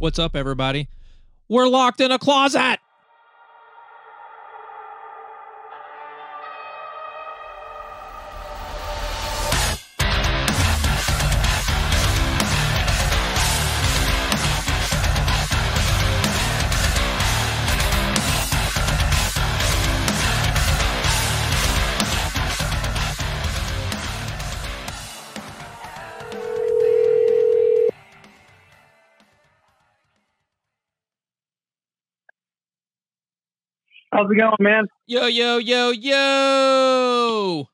What's up, everybody? We're locked in a closet. How's it going, man? Yo, yo, yo, yo.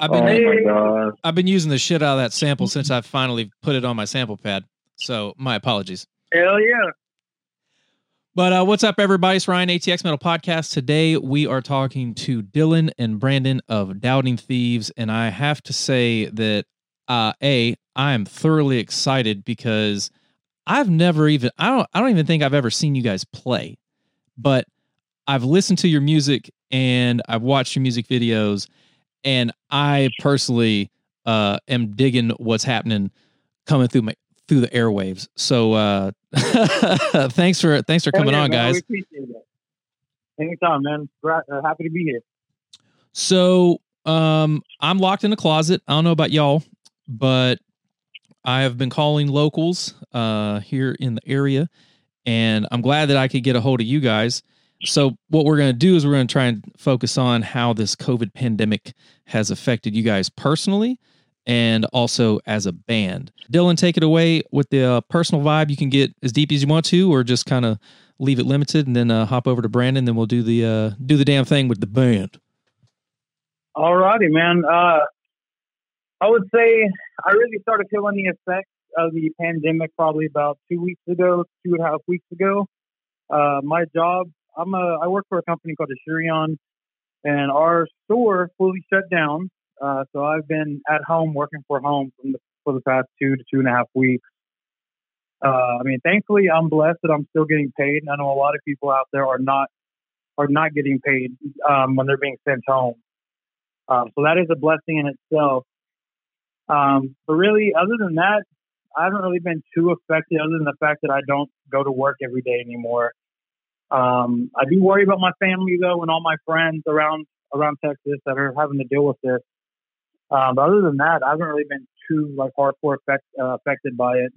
I've been Oh my god. I've been using the shit out of that sample since I finally put it on my sample pad. So my apologies. Hell yeah. But uh, what's up, everybody? It's Ryan ATX Metal Podcast. Today we are talking to Dylan and Brandon of Doubting Thieves, and I have to say that uh, a I am thoroughly excited because I've never even I don't I don't even think I've ever seen you guys play, but I've listened to your music and I've watched your music videos, and I personally uh, am digging what's happening coming through my through the airwaves. So uh, thanks for thanks for coming yeah, on, man. guys. We appreciate that. Anytime, man. Uh, happy to be here. So um I'm locked in a closet. I don't know about y'all, but I have been calling locals uh here in the area and I'm glad that I could get a hold of you guys. So what we're going to do is we're going to try and focus on how this COVID pandemic has affected you guys personally and also as a band. Dylan, take it away with the uh, personal vibe. You can get as deep as you want to, or just kind of leave it limited, and then uh, hop over to Brandon. Then we'll do the uh, do the damn thing with the band. All righty, man. I would say I really started feeling the effects of the pandemic probably about two weeks ago, two and a half weeks ago. Uh, my job, I'm a, I work for a company called Asurion, and our store fully shut down. Uh, so I've been at home working for home from the, for the past two to two and a half weeks. Uh, I mean, thankfully, I'm blessed that I'm still getting paid. I know a lot of people out there are not are not getting paid um, when they're being sent home. Um, so that is a blessing in itself. Um, but really, other than that, I haven't really been too affected, other than the fact that I don't go to work every day anymore. Um, I do worry about my family though, and all my friends around around Texas that are having to deal with this. Um, but other than that, I haven't really been too like hardcore affect, uh, affected by it.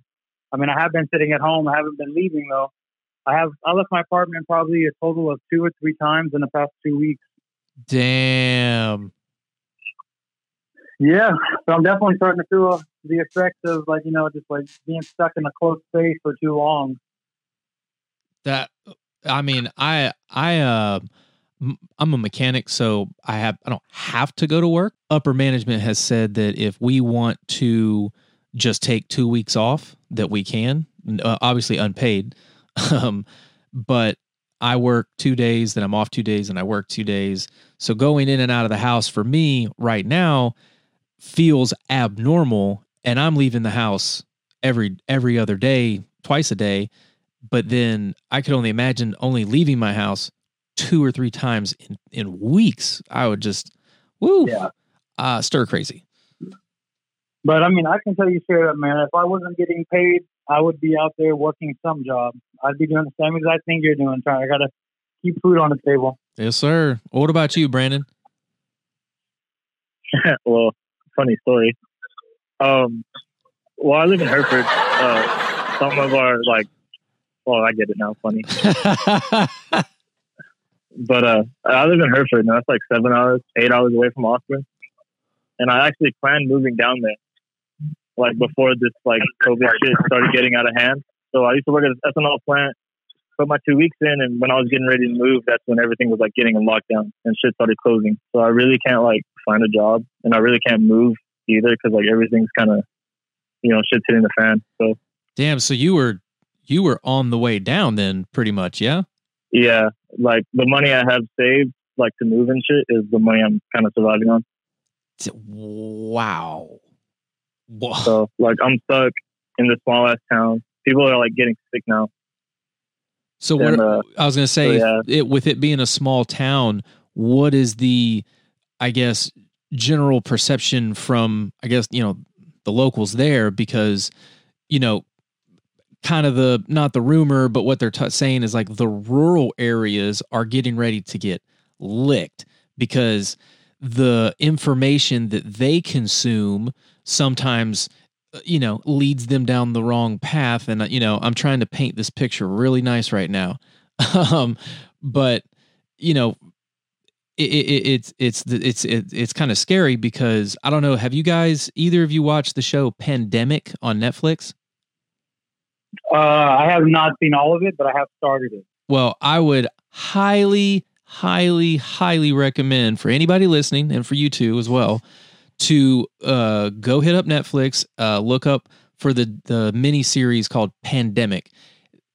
I mean, I have been sitting at home. I haven't been leaving though. I have I left my apartment probably a total of two or three times in the past two weeks. Damn. Yeah, so I'm definitely starting to feel the effects of like you know just like being stuck in a closed space for too long. That I mean, I I uh I'm a mechanic, so I have I don't have to go to work. Upper management has said that if we want to just take two weeks off, that we can. Uh, obviously unpaid, um, but I work two days, then I'm off two days, and I work two days. So going in and out of the house for me right now feels abnormal, and I'm leaving the house every every other day, twice a day but then I could only imagine only leaving my house two or three times in, in weeks. I would just, woo, Yeah. uh, stir crazy. But I mean, I can tell you straight up, man. If I wasn't getting paid, I would be out there working some job. I'd be doing the same exact thing you're doing. Trying, I gotta keep food on the table. Yes, sir. What about you, Brandon? well, funny story. Um, well, I live in Hereford. Uh, some of our like, well, I get it now. Funny, but uh, I live in Hereford, and that's like seven hours, eight hours away from Austin. And I actually planned moving down there, like before this like COVID shit started getting out of hand. So I used to work at an ethanol plant. Put my two weeks in, and when I was getting ready to move, that's when everything was like getting in lockdown and shit started closing. So I really can't like find a job, and I really can't move either because like everything's kind of, you know, shit's hitting the fan. So Damn. So you were you were on the way down then, pretty much, yeah. yeah, like the money I have saved, like to move and shit, is the money I'm kind of surviving on. Wow. Whoa. So like I'm stuck in this small ass town. People are like getting sick now. So what uh, I was to say, so, yeah. it, with it being a small town, what is the, I guess, general perception from, I guess, you know, the locals there because you know kind of the not the rumor but what they're t- saying is like the rural areas are getting ready to get licked because the information that they consume sometimes uh, you know leads them down the wrong path. And uh, you know i'm trying to paint this picture really nice right now. Um but you know it, it, it's it's it's it's it's kind of scary because I don't know. Have you guys either of you watched the show Pandemic on Netflix? Uh, I have not seen all of it, but I have started it. Well, I would highly, highly, highly recommend for anybody listening and for you too as well to uh, go hit up Netflix, uh, look up for the the mini series called Pandemic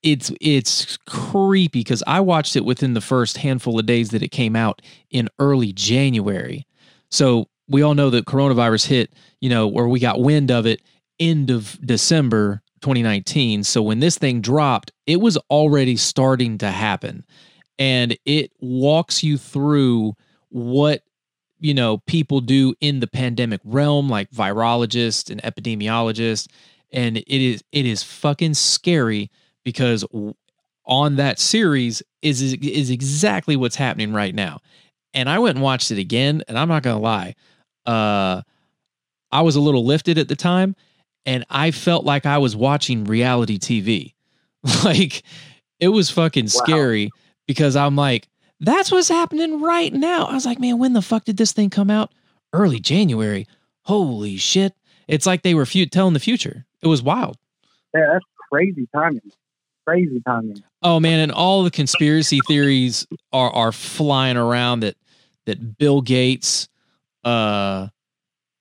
it's it's creepy because I watched it within the first handful of days that it came out in early January. So we all know that coronavirus hit, you know, where we got wind of it end of December 2019. So when this thing dropped, it was already starting to happen. And it walks you through what you know people do in the pandemic realm like virologists and epidemiologists and it is it is fucking scary because on that series is is exactly what's happening right now. And I went and watched it again, and I'm not gonna lie, uh, I was a little lifted at the time, and I felt like I was watching reality TV. like it was fucking wow. scary because I'm like, that's what's happening right now. I was like, man, when the fuck did this thing come out? Early January. Holy shit! It's like they were f- telling the future. It was wild. Yeah, that's crazy timing crazy timing. Oh man, and all the conspiracy theories are are flying around that that Bill Gates, uh,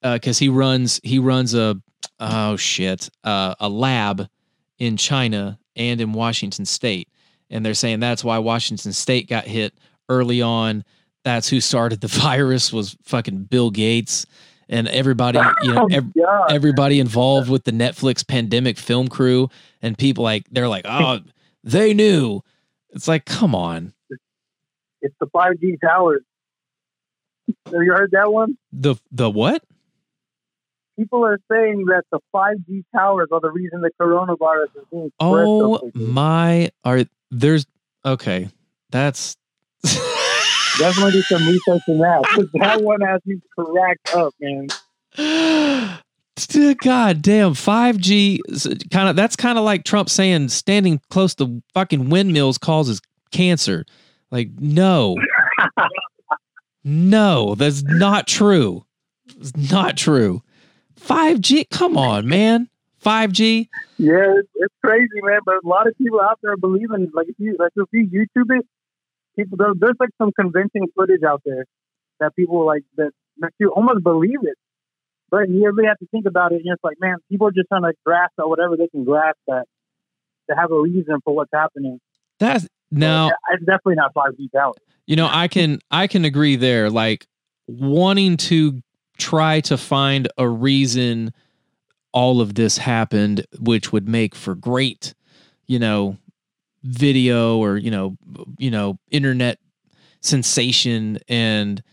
because uh, he runs he runs a oh shit uh, a lab in China and in Washington State, and they're saying that's why Washington State got hit early on. That's who started the virus was fucking Bill Gates and everybody, you know, oh, ev- everybody involved with the Netflix pandemic film crew and people like they're like, oh, they knew. It's like, come on. It's the five G towers. Have you heard that one? The the what? People are saying that the five G towers are the reason the coronavirus is being spread. Oh my! Are there's okay? That's Definitely do some research in that. that one has me cracked up, man. God damn, 5G kind of that's kind of like Trump saying standing close to fucking windmills causes cancer. Like, no. no, that's not true. It's not true. 5G, come on, man. 5G. Yeah, it's, it's crazy, man. But a lot of people out there believing, like if you like if you YouTube it, people there, there's like some convincing footage out there that people like that makes you almost believe it. But you really have to think about it, and it's like, man, people are just trying to grasp at whatever they can grasp that to have a reason for what's happening. That's now it's definitely not five G towers. You know, I can I can agree there. Like wanting to try to find a reason all of this happened, which would make for great, you know, video or you know you know internet sensation and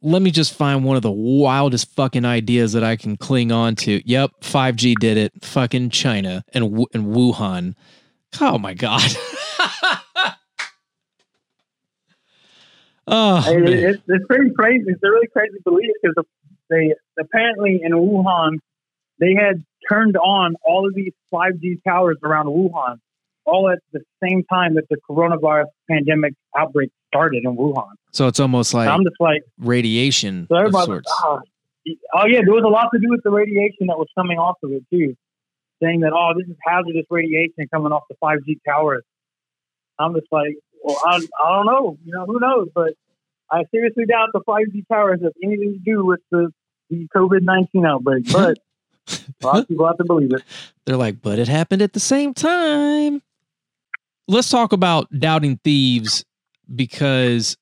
let me just find one of the wildest fucking ideas that I can cling on to. Yep, 5G did it. Fucking China and and Wuhan. Oh my god. oh, it's, it's pretty crazy. It's a really crazy belief because they apparently in Wuhan they had turned on all of these 5G towers around Wuhan all at the same time that the coronavirus pandemic outbreak started in Wuhan. So it's almost like so I'm just like radiation so. Oh, oh, yeah, there was a lot to do with the radiation that was coming off of it too, saying that oh, this is hazardous radiation coming off the 5G towers. I'm just like, well, I, I don't know, you know, who knows? But I seriously doubt the 5G towers have anything to do with the, the COVID 19 outbreak. But a lot of people have to believe it. They're like, but it happened at the same time let's talk about doubting thieves because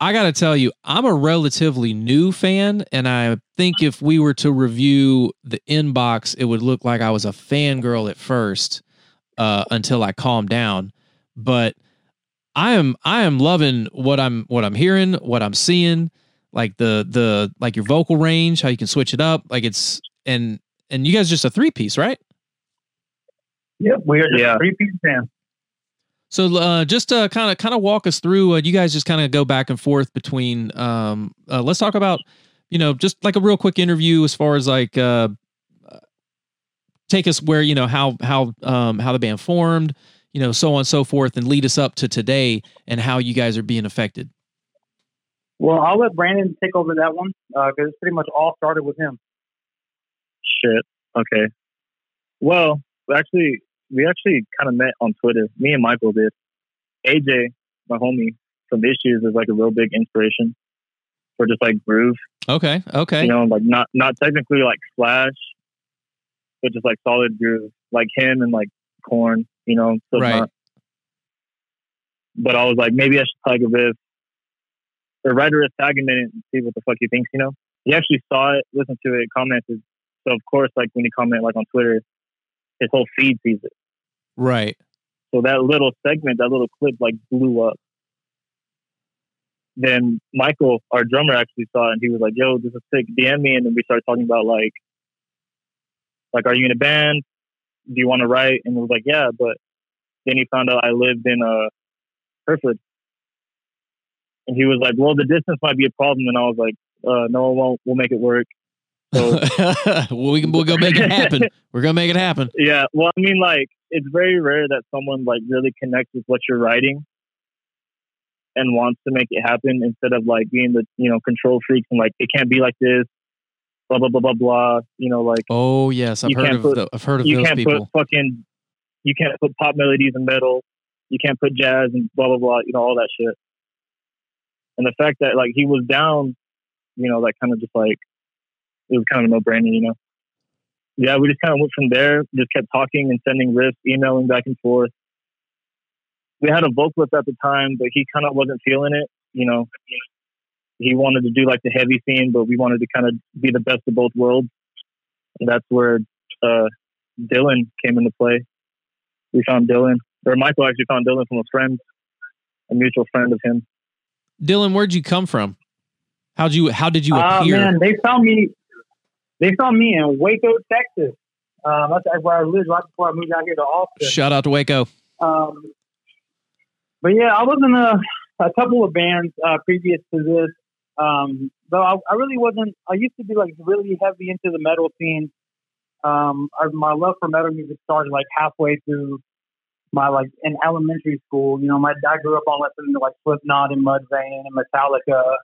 I got to tell you, I'm a relatively new fan, and I think if we were to review the inbox, it would look like I was a fangirl at first uh, until I calmed down. But I am I am loving what I'm what I'm hearing, what I'm seeing, like the the like your vocal range, how you can switch it up, like it's and and you guys just a three piece, right? Yep, we are just Yeah. a three piece band. So uh, just to kind of kind of walk us through, uh, you guys just kind of go back and forth between. Um, uh, let's talk about, you know, just like a real quick interview as far as like uh, uh, take us where you know how how um, how the band formed, you know, so on and so forth, and lead us up to today and how you guys are being affected. Well, I'll let Brandon take over that one because it's pretty much all started with him. Shit. Okay. Well, actually, we actually kind of met on Twitter. Me and Michael did. AJ, my homie from Issues, is like a real big inspiration for just like groove. Okay, okay, You know, like not not technically like Slash, but just like solid groove, like him and like Korn. You know, Slipknot. Right. But I was like, maybe I should tag a riff or write a riff, tag him in it, and see what the fuck he thinks. You know, he actually saw it, listened to it, commented. So of course, like when you comment like on Twitter, his whole feed sees it. Right. So that little segment, that little clip, like blew up. Then Michael, our drummer, actually saw it, and he was like, "Yo, this is sick." DM me, and then we started talking about like, like, are you in a band? Do you want to write? And it was like, yeah, but then he found out I lived in uh, Hereford, and he was like, "Well, the distance might be a problem," and I was like, uh, "No, it won't. We'll make it work." So well, we can we'll go make it happen. We're gonna make it happen. Yeah, well, I mean, like, it's very rare that someone like really connects with what you're writing and wants to make it happen instead of like being the you know control freaks and like it can't be like this, blah blah blah blah blah. You know, like Oh yes, I've heard of put- tho- I've heard of you those can't people. put fucking, you can't put pop melodies in metal, you can't put jazz and blah blah blah. You know all that shit. And the fact that like he was down, you know, that kind of just like it was kind of no brainer, you know. Yeah, we just kind of went from there. Just kept talking and sending riffs, emailing back and forth. We had a vocalist at the time, but he kind of wasn't feeling it. You know, he wanted to do like the heavy scene, but we wanted to kind of be the best of both worlds. And that's where uh, Dylan came into play. We found Dylan, or Michael actually found Dylan from a friend, a mutual friend of him. Dylan, where'd you come from? How'd you how did you Uh, appear? man, they found me. They saw me in Waco, Texas. Um, that's where I lived right before I moved out here to Austin. Shout out to Waco. Um, but yeah, I was in a, a couple of bands uh, previous to this. Um, though I, I really wasn't. I used to be like really heavy into the metal scene. Um, I, my love for metal music started like halfway through my like in elementary school. You know, my dad grew up on listening to like Slipknot and Mudvayne and Metallica.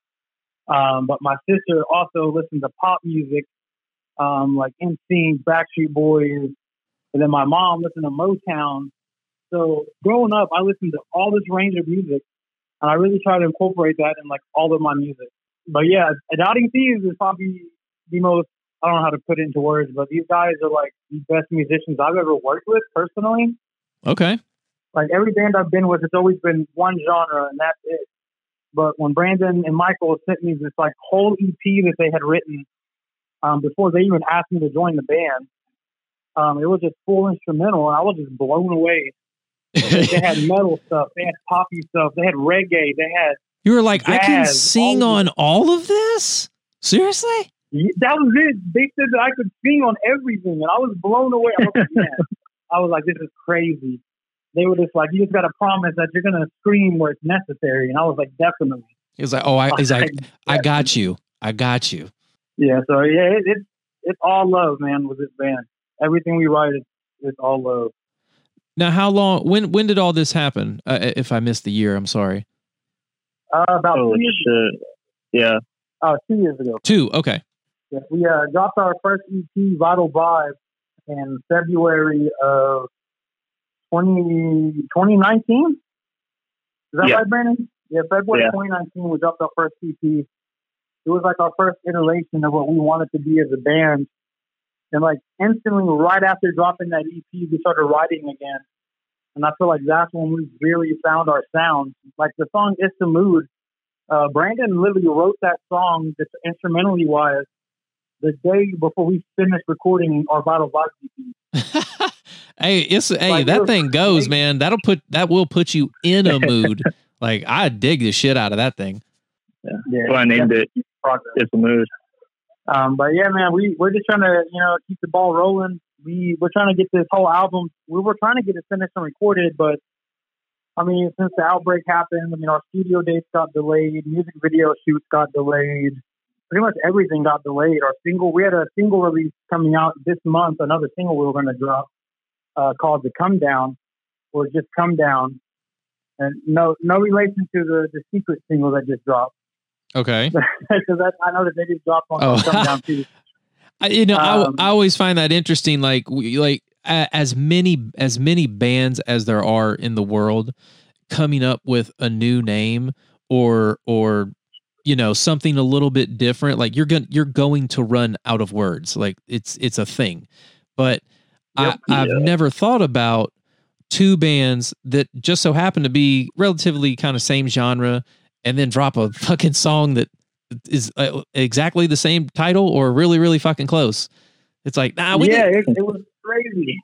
Um, but my sister also listened to pop music, um, like NSYNC, Backstreet Boys, and then my mom listened to Motown. So growing up, I listened to all this range of music, and I really try to incorporate that in like all of my music. But yeah, Doubting Thieves is probably the most I don't know how to put it into words, but these guys are like the best musicians I've ever worked with personally. Okay. Like every band I've been with, it's always been one genre, and that's it. But when Brandon and Michael sent me this like whole EP that they had written um, before they even asked me to join the band, um, it was just full instrumental, and I was just blown away. they had metal stuff, they had poppy stuff, they had reggae, they had You were like, I can sing all on all of this? Seriously? that was it. They said that I could sing on everything, and I was blown away. I was like, man, I was like, this is crazy. They were just like, you just got to promise that you're gonna scream where it's necessary, and I was like, definitely. He was like, Oh, I he's like, I got you. I got you. Yeah, so yeah, it, it it's all love, man, with this band. Everything we write is it's all love. Now how long when when did all this happen? Uh, if I missed the year, I'm sorry. Uh, about Oh two years ago. Yeah, Uh, two years ago. Two. Okay. Yeah, we uh, dropped our first EP, Vital Vibe, in February of 20, 2019. Is that Yeah. right, Brandon? Yeah, February Yeah. 2019, we dropped our first EP. It was like our first iteration of what we wanted to be as a band. And like instantly, right after dropping that EP, we started writing again. And I feel like that's when we really found our sound. Like the song "It's the Mood," uh, Brandon literally wrote that song, just instrumentally wise, the day before we finished recording our Vital Vibe EP. hey, it's hey, Like, that you're thing goes, crazy. man. That'll put that will put you in a mood. like I dig the shit out of that thing. Yeah, yeah. so I named it. Progress. It's a mood. Um, but yeah, man, we we're just trying to you know keep the ball rolling. We we're trying to get this whole album. We were trying to get it finished and recorded, but I mean, since the outbreak happened, I mean, our studio dates got delayed, music video shoots got delayed, pretty much everything got delayed. Our single, we had a single release coming out this month, another single we were going to drop uh, called "The Come Down," or just "Come Down," and no no relation to the the secret single that just dropped. Okay. Because I know that they just dropped one Oh. "Come Down" too. I, you know, Um, I, I always find that interesting. Like, we, like a- as many as many bands as there are in the world, coming up with a new name or or you know something a little bit different. Like you're going you're going to run out of words. Like it's it's a thing. But Yep. I, I've Yeah. never thought about two bands that just so happen to be relatively kind of same genre, and then drop a fucking song that is uh, exactly the same title or really really fucking close. It's like nah, we yeah, it, it was crazy.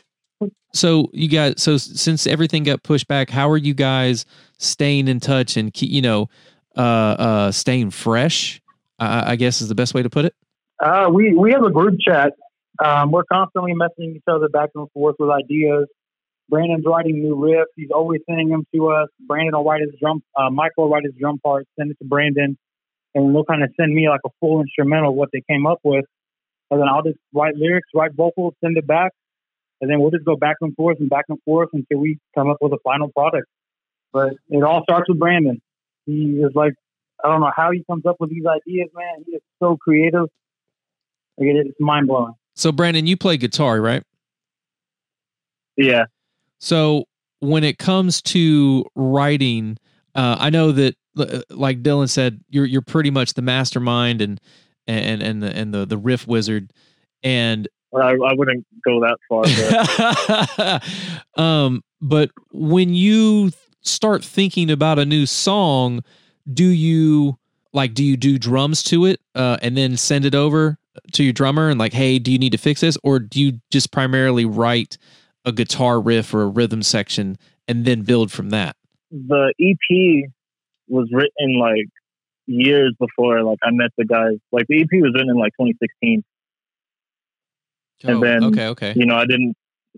so you guys so since everything got pushed back, how are you guys staying in touch and keep you know uh uh staying fresh? Uh, I guess is the best way to put it. Uh, we we have a group chat. Um, we're constantly messaging each other back and forth with ideas. Brandon's writing new riffs. He's always sending them to us. Brandon will write his drum. Uh, Michael will write his drum part, send it to Brandon, and they'll kind of send me like a full instrumental of what they came up with. And then I'll just write lyrics, write vocals, send it back, and then we'll just go back and forth and back and forth until we come up with a final product. But it all starts with Brandon. He is like, I don't know how he comes up with these ideas, man. He is so creative. Like, it- It's mind blowing. So Brandon, you play guitar, right? Yeah. So when it comes to writing, uh, I know that, uh, like Dylan said, you're you're pretty much the mastermind and and and the and the the riff wizard. And Well, I, I wouldn't go that far. But um, but when you start thinking about a new song, do you like do you do drums to it uh, and then send it over to your drummer and like, hey, do you need to fix this, or do you just primarily write a guitar riff or a rhythm section and then build from that? the EP was written like years before like I met the guys. Like the EP was written in like 2016. And Oh, then- okay, okay, You know, I didn't.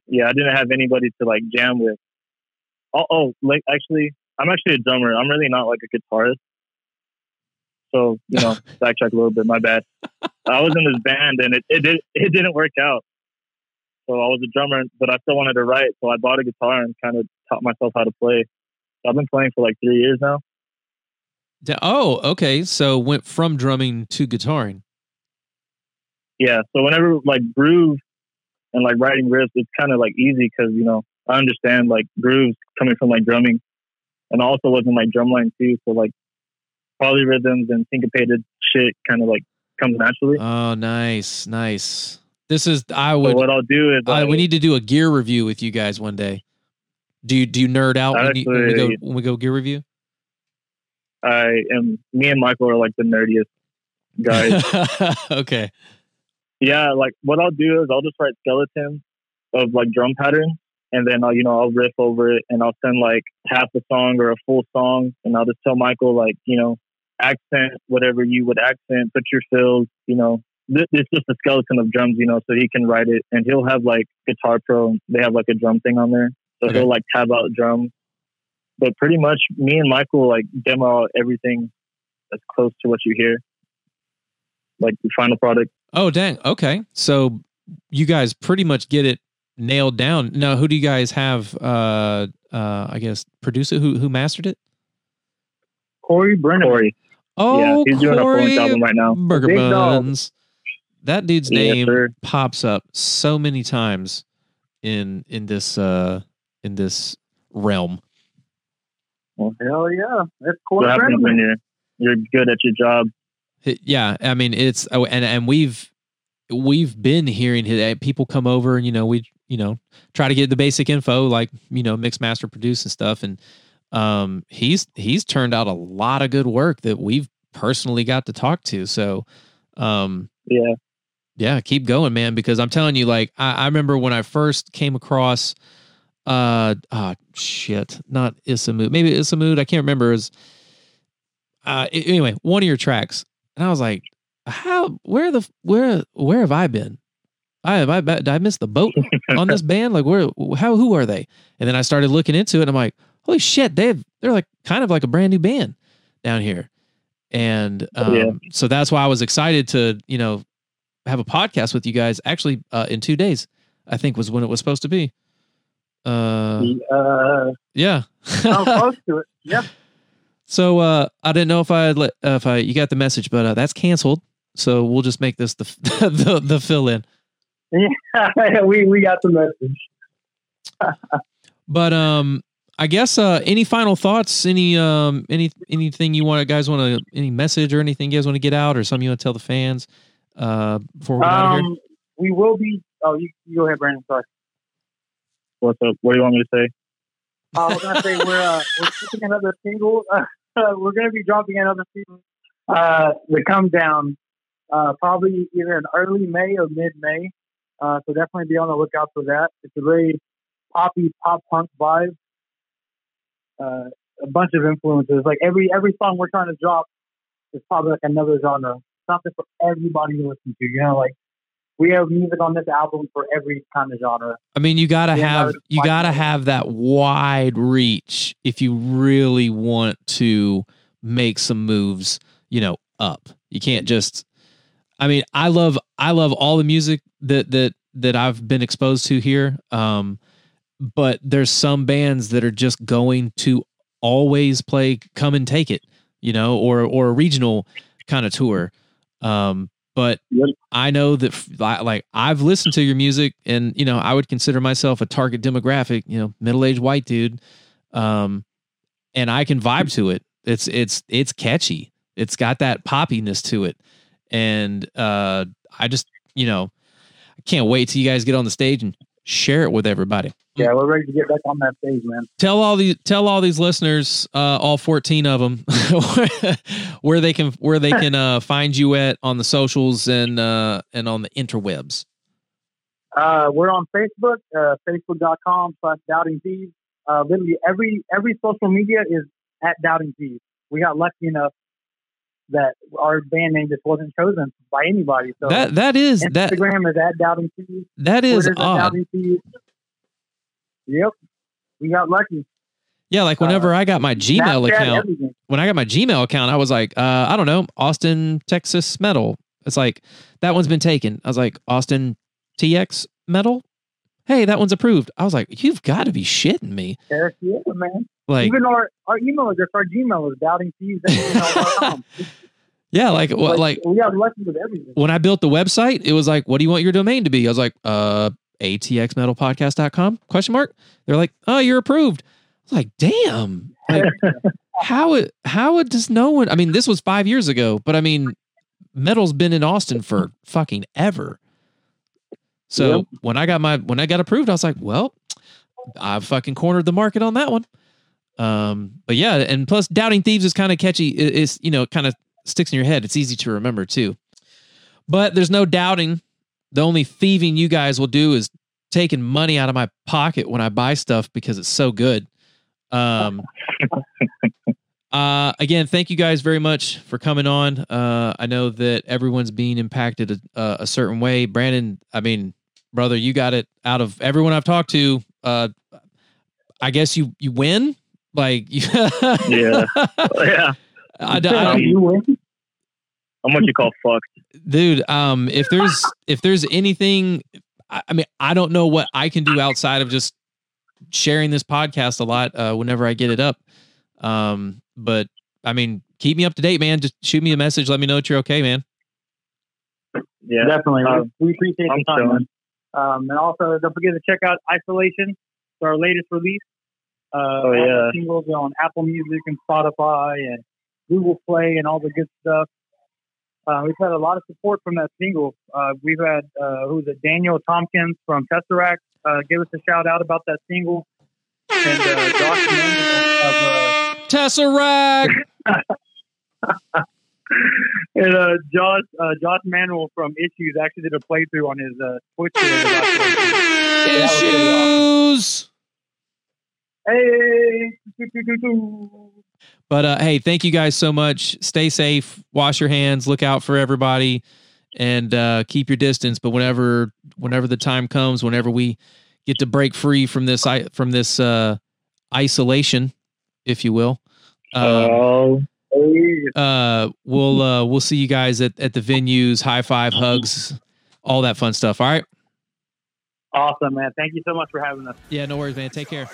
Yeah, I didn't have anybody to like jam with. Oh, oh, like actually, I'm actually a drummer. I'm really not like a guitarist. So you know, backtrack a little bit. My bad. I was in this band and it it did it didn't work out. So I was a drummer, but I still wanted to write. So I bought a guitar and kind of taught myself how to play. So I've been playing for like three years now. Oh, okay. So went from drumming to guitaring. Yeah. So whenever like groove and like writing riffs, it's kind of like easy because you know I understand like grooves coming from like drumming, and also wasn't like drumline too. So like polyrhythms and syncopated shit kind of like comes naturally. Oh, nice, nice. This is I so would what I'll do is I, we need to do a gear review with you guys one day. Do you do you nerd out when, you, when we go when we go gear review? I am me and Michael are like the nerdiest guys. okay. yeah, like what I'll do is I'll just write skeletons of like drum patterns, and then I'll you know I'll riff over it, and I'll send like half a song or a full song, and I'll just tell Michael like you know accent whatever you would accent, put your fills, you know. This it's just a skeleton of drums, you know, so he can write it, and he'll have like Guitar Pro. They have like a drum thing on there, so Okay. he'll like tab out drums. But pretty much, me and Michael like demo everything as close to what you hear, like the final product. Oh dang. Okay. So you guys pretty much get it nailed down. Now, who do you guys have? Uh, uh, I guess produce it. Who who mastered it? Corey Brennan. Corey. Oh, yeah, he's doing a full Corey album right now. Burger Big dog. Buns. That dude's Yes, name sir. pops up so many times in in this uh in this realm. Well, Hell yeah. That's What happens when you're you're good at your job? Yeah, I mean it's oh, and and we've we've been hearing his, eh, people come over and you know we you know try to get the basic info like you know mix master produce and stuff and um he's he's turned out a lot of good work that we've personally got to talk to so um Yeah, yeah keep going man because i'm telling you like i, I remember when i first came across uh ah shit not Isamud maybe Isamud I can't remember is uh anyway one of your tracks and I was like how where the where where have I been? I have I did I miss the boat on this band? Like where how who are they? And then I started looking into it and I'm like, holy shit, they've they're like kind of like a brand new band down here. And um, Yeah. so that's why I was excited to, you know, have a podcast with you guys actually uh, in 2 days. I think was when it was supposed to be. Uh uh, yeah. Close to it. Yep. So uh, I didn't know if I let uh, if I you got the message, but uh, that's canceled. So we'll just make this the the, the fill in. Yeah, we we got the message. But um, I guess uh, any final thoughts? Any um, any anything you want guys want to any message or anything you guys want to get out or something you want to tell the fans uh before we get out of here? Um, we will be. Oh, you, you go ahead, Brandon. Sorry. What's up? What do you want me to say? Uh, I was gonna say we're uh, we're shipping another single. Uh, we're gonna be dropping another single. Uh, the come down. Uh, probably either in early May or mid May. Uh, so definitely be on the lookout for that. It's a very poppy pop punk vibe. Uh, a bunch of influences. Like every every song we're trying to drop is probably like another genre. Something for everybody to listen to. You know, like we have music on this album for every kind of genre. I mean, you gotta Yeah, have you gotta have that wide reach if you really want to make some moves, you know, up. You can't just. I mean, I love I love all the music that that that I've been exposed to here. Um, but there's some bands that are just going to always play "Come and Take It," you know, or or a regional kind of tour. Um, but Yep. I know that like I've listened to your music and you know, I would consider myself a target demographic, you know, middle-aged white dude. Um and I can vibe to it. It's it's it's catchy. It's got that poppiness to it. And uh I just, you know, I can't wait till you guys get on the stage and share it with everybody. Yeah, we're ready to get back on that stage, man. Tell all these tell all these listeners, uh, all fourteen of them, where they can where they can uh, find you at on the socials and uh, and on the interwebs. Uh, we're on Facebook, uh, facebook.com slash doubting thieves. Uh, literally every, every social media is at doubting thieves. We got lucky enough that our band name just wasn't chosen by anybody. So that that is that Instagram is at doubting thieves. that is Twitter's odd. Yep. We got lucky. Yeah, like whenever I got my Gmail account, everything. when I got my Gmail account, I was like, uh, I don't know, Austin, Texas metal. It's like that one's been taken. I was like, Austin TX metal. Hey, that one's approved. I was like, you've got to be shitting me. Heck yeah, man. Like, Even our, our email address, our Gmail is doubting thieves yeah, like, what, like we got lucky with everything. when I built the website, it was like, what do you want your domain to be? I was like, uh, atxmetalpodcast.com question mark. They're like, oh, you're approved. I was like, damn. Like, how it, how it does no one, I mean, this was five years ago, but I mean, metal's been in Austin for fucking ever. So Yep. when I got my, when I got approved, I was like, well, I fucking cornered the market on that one. Um, but yeah, and plus doubting thieves is kind of catchy. It- It's, you know, it kind of sticks in your head. It's easy to remember too. But there's no doubting. The only thieving you guys will do is taking money out of my pocket when I buy stuff because it's so good. Um, uh, again, thank you guys very much for coming on. Uh, I know that everyone's being impacted a, uh, a certain way. Brandon, I mean, brother, you got it out of everyone I've talked to. Uh, I guess you you win. Like, Yeah. yeah. I, I don't, you win. I'm what you call fucked. dude um if there's if there's anything I, I mean i don't know what i can do outside of just sharing this podcast a lot uh whenever i get it up um but i mean keep me up to date man just shoot me a message let me know that you're okay man Yeah. Definitely. Um, we appreciate I'm the time. Chilling. man. Um, and also, don't forget to check out Isolation. It's our latest release. Uh, Oh, yeah. Singles on Apple Music and Spotify and Google Play and all the good stuff. Uh, we've had a lot of support from that single. Uh, we've had, uh, who's it, Daniel Tompkins from Tesseract uh, give us a shout out about that single. And uh, Josh of, uh, tesseract and uh, Josh uh, Josh Manuel from Issues actually did a playthrough on his uh, Twitch channel. about Isolation. that was pretty awesome. issues Hey, But uh, hey, thank you guys so much. Stay safe. Wash your hands. Look out for everybody, and uh, keep your distance. But whenever whenever the time comes, whenever we get to break free from this from this uh, isolation, if you will, Oh, uh, we'll uh, we'll see you guys at, at the venues. High five, hugs, all that fun stuff. All right. Awesome, man. Thank you so much for having us. Yeah, no worries, man. Take care.